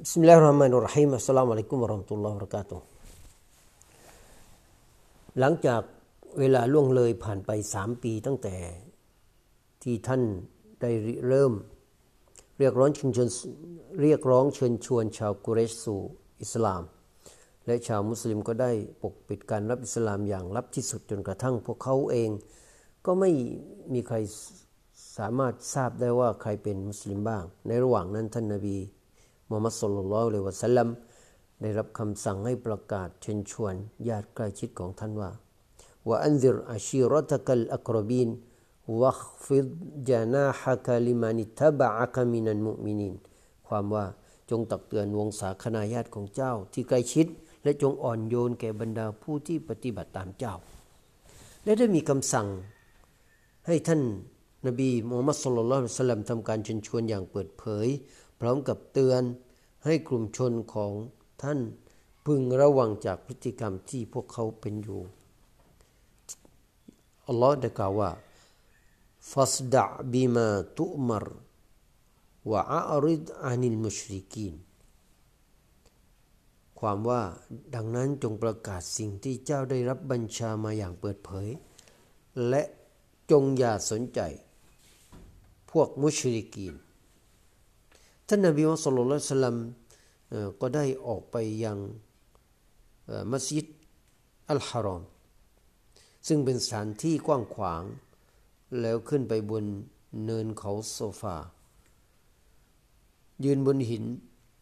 Bismillahirrahmanirrahim Assalamualaikum warahmatullahi าโตะหลังจากเวลาล่วงเลยผ่านไปสามปีตั้งแต่ที่ท่านได้เริ่ม เรียกร้องเชิญชวนเรียกร้องเชิญชวนชาวกุเรชสู่อิสลาม และชาวมุสลิมก็ได้ปกปิดการรับอิสลามอย่างลับที่สุดจนกระทั่งพวกเขาเอง ก็ไม่มีใครสามารถทราบได้ว่าใครเป็นมุสลิมบ้าง ในระหว่างนั้นท่านนาบี มูฮัมมัดสุลลัลเลวะสัลลัมได้รับคำสั่งให้ประกาศเชิญชวนญาติใกล้ชิดของท่านว่าว่าอันซิรอาชีรตะกัลอักรบินวัคฟิดจานาฮะกะลิมานิตะบะอะกมินันมุมินินความว่าจงตักเตือนวงศาคณาญาติของเจ้าที่ใกล้ชิด และจงอ่อนโยนแก่บรรดาผู้ที่ปฏิบัติตามเจ้า และได้มีคำสั่งให้ท่านนบีมูฮัมมัดสุลลัลลอฮุสลัมทำการเชิญชวนอย่างเปิดเผย พร้อมกับเตือนให้กลุ่มชนของท่านพึงระวังจากพฤติกรรมที่พวกเขาเป็นอยู่อัลลอฮ์ได้กล่าวว่าฟัสดะบิมาตุมรวะอาริดอานิลมุชริกีนความว่าดังนั้นจงประกาศสิ่งที่เจ้าได้รับบัญชามาอย่างเปิดเผย และจงอย่าสนใจ พวกมุชริกีน ท่านนบีมุสลิมสลัมก็ได้ออกไปยังมัสยิดอัลฮารอมซึ่งเป็นสถานที่กว้างขวาง แล้วขึ้นไปบนเนินเขาโซฟา ยืนบนหิน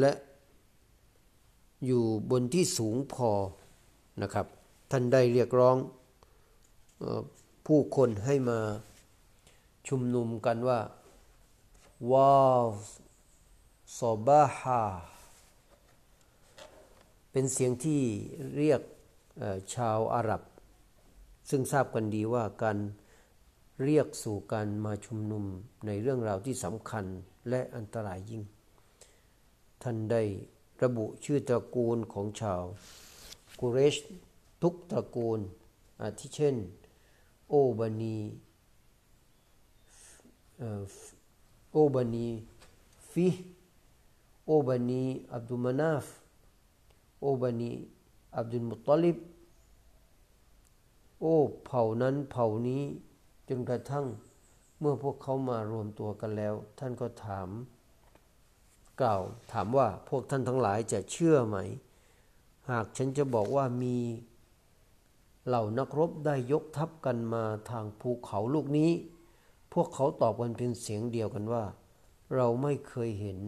และอยู่บนที่สูงพอนะครับ ท่านได้เรียกร้องผู้คนให้มาชุมนุมกันว่าวาว ซอบาฮาเป็นเสียงที่เรียกชาวอาหรับ ซึ่งทราบกันดีว่าการเรียกสู่การมาชุมนุมในเรื่องราวที่สำคัญและอันตรายยิ่ง ท่านได้ระบุชื่อตระกูลของชาวกุเรชทุกตระกูลอาทิเช่น โอบานีโอบานีฟิ โอบานีอับดุลมานาฟโอบานีอับดุลมุตตลิบโอ้เผ่านั้นเผ่านี้จนกระทั่งเมื่อพวกเขามารวมตัวกันแล้ว ท่านก็ถาม กล่าวถามว่าพวกท่านทั้งหลายจะเชื่อไหม หากฉันจะบอกว่ามีเหล่านักรบได้ยกทัพกันมาทางภูเขาลูกนี้ พวกเขาตอบกันเป็นเสียงเดียวกันว่า เราไม่เคยเห็น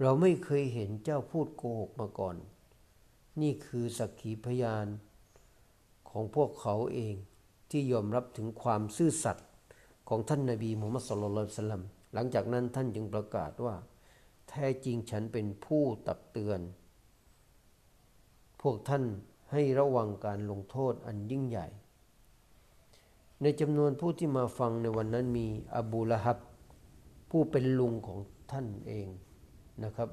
เราไม่เคยเห็นเจ้าพูดโกหกมาก่อน นี่คือสักขีพยานของพวกเขาเองที่ยอมรับถึงความซื่อสัตย์ของท่านนาบีมุฮัมมัดสุลลัลสลัมหลังจากนั้นท่านจึงประกาศว่า แท้จริงฉันเป็นผู้ตักเตือน พวกท่านให้ระวังการลงโทษอันยิ่งใหญ่ ในจำนวนผู้ที่มาฟังในวันนั้นมีอบูละฮับ ผู้เป็นลุงของท่านเอง นะครับ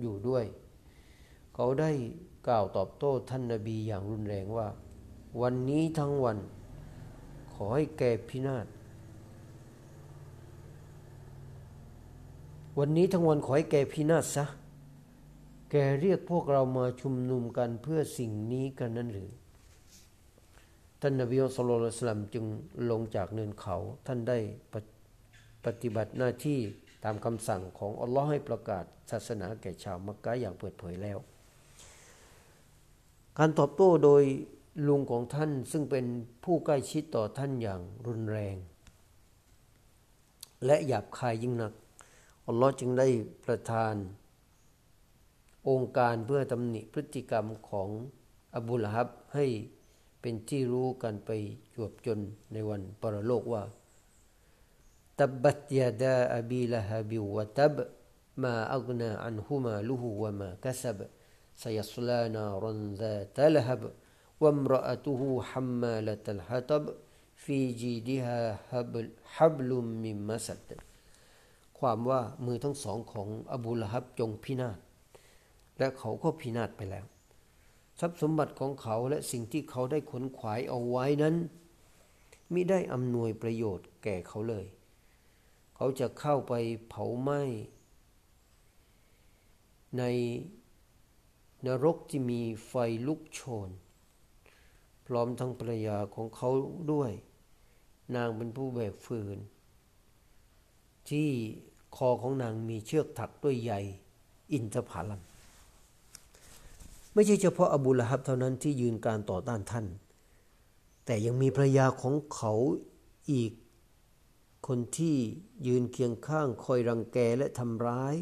อยู่ด้วย เขาได้กล่าวตอบโต้ท่านนาบีอย่างรุนแรงว่า วันนี้ทั้งวัน ขอให้แกพินาศวันนี้ทั้งวันขอให้แกพินาศซะ แกเรียกพวกเรามาชุมนุมกันเพื่อสิ่งนี้กันนั่นหรือ ท่านนบีสุลต่านจึงลงจากเนินเขาท่านได้ปฏิบัติหน้าที่ ตามคำสั่งของอัลลอฮ์ให้ประกาศศาสนาแก่ชาวมักกะอย่างเปิดเผยแล้ว การตอบโต้โดยลุงของท่านซึ่งเป็นผู้ใกล้ชิดต่อท่านอย่างรุนแรง และหยาบคายยิ่งนัก อัลลอฮ์จึงได้ประทาน องค์การเพื่อตำหนิพฤติกรรมของอบูลฮับให้เปเป็นที่รู้กันไปจวบจนในวันปรโลกว่า تبت يدا أبي لهب وتب ما أغنى عنه ماله وما كسب سيصلى نارا ذات لهب وامرأته حمالة الحطب في جيدها حبل, حبل من مسد ความว่ามือทั้งสองของอบูละฮับจงพินาศและเขาก็พินาศไปแล้ว ทรัพย์สมบัติของเขาและสิ่งที่เขาได้ขนขวายเอาไว้นั้นมิได้อำนวยประโยชน์แก่เขาเลย เขาจะเข้าไปเผาไหม้ในนรกที่มีไฟลุกโชน พร้อมทั้งภรรยาของเขาด้วย นางเป็นผู้แบกฟืน ที่คอของนางมีเชือกถักด้วยใยอินทผลัมไม่ใช่เฉพาะอบูละฮับเท่านั้นที่ยืนการต่อต้านท่าน แต่ยังมีภรรยาของเขาอีก คนที่ยืนเคียงข้างคอยรังแกและทำร้าย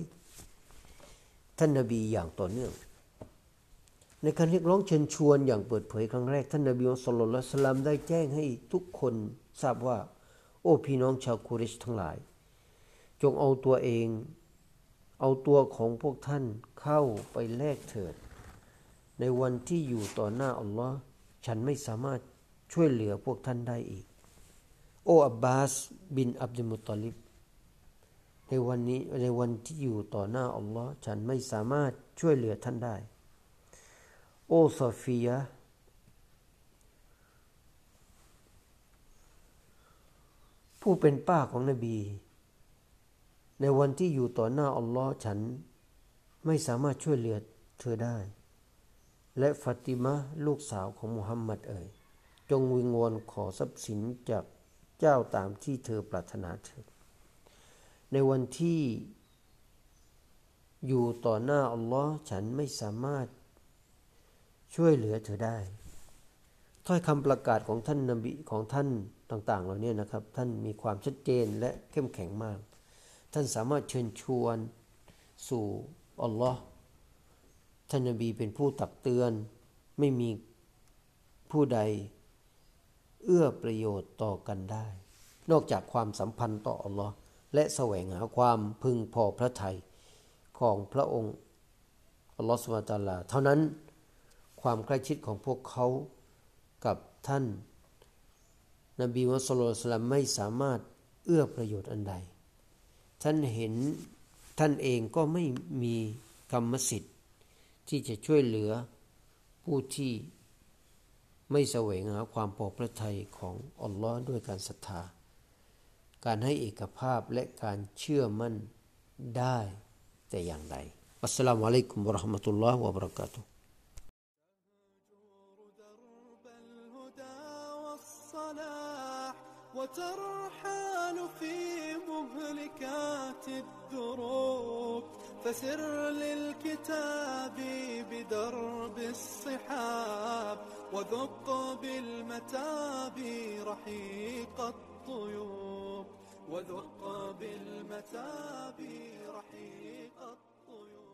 ท่านนาบีอย่างต่อเนื่อง ในการเรียกร้องเชิญชวนอย่างเปิดเผยครั้งแรก ท่านนาบีอัลลอฮฺสลามได้แจ้งให้ทุกคนทราบว่า โอ้พี่น้องชาวกุริชทั้งหลาย จงเอาตัวเอง เอาตัวของพวกท่านเข้าไปแลกเถิด ในวันที่อยู่ต่อหน้าอัลลอฮ์ฉันไม่สามารถช่วยเหลือพวกท่านได้อีก โออับบาส บินอับดุลมุตตลิบในวันนี้ในวันที่อยู่ต่อหน้าอัลลอฮ์ฉันไม่สามารถช่วยเหลือท่านได้ โอซอฟียผู้เป็นป้าของนบี ในวันที่อยู่ต่อหน้าอัลลอฮ์ฉันไม่สามารถช่วยเหลือเธอได้ และฟาติมะลูกสาวของมุฮัมมัดเอ่ย จงวิงวอนขอทรัพย์สินจาก เจ้าตามที่เธอปรารถนาเถิดในวันที่อยู่ต่อหน้าอัลลอฮ์ฉันไม่สามารถช่วยเหลือเธอได้ ถ้อยคำประกาศของท่านนบีของท่านต่าง ๆ เหล่านี้นะครับ ท่านมีความชัดเจนและเข้มแข็งมาก ท่านสามารถเชิญชวนสู่อัลลอฮ์ท่านนบีเป็นผู้ตักเตือน ไม่มีผู้ใด เอื้อประโยชน์ต่อกันได้ นอกจากความสัมพันธ์ต่ออัลลอฮ์และแสวงหาความพึงพอพระทัยของพระองค์อัลลอฮฺสุบตาลาเท่านั้นความใกล้ชิดของพวกเขากับท่าน นบีมุสลิมไม่สามารถเอื้อประโยชน์อันใด ท่านเห็นท่านเองก็ไม่มีกรรมสิทธิ์ ที่จะช่วยเหลือผู้ที่ ไม่แสวงหาความพอพระทัยของอัลลอฮ์ด้วยการศรัทธา การให้เอกภาพและการเชื่อมั่นได้แต่อย่างใดอัสสลามุอะลัยกุมวะราะห์มะตุลลอฮ์วะบะเราะกาตุฮ์ وترحال في مهلكات الدروب فسر للكتاب بدرب الصحاب وذق بالمتاب رحيق الطيوب وذق بالمتاب رحيق الطيوب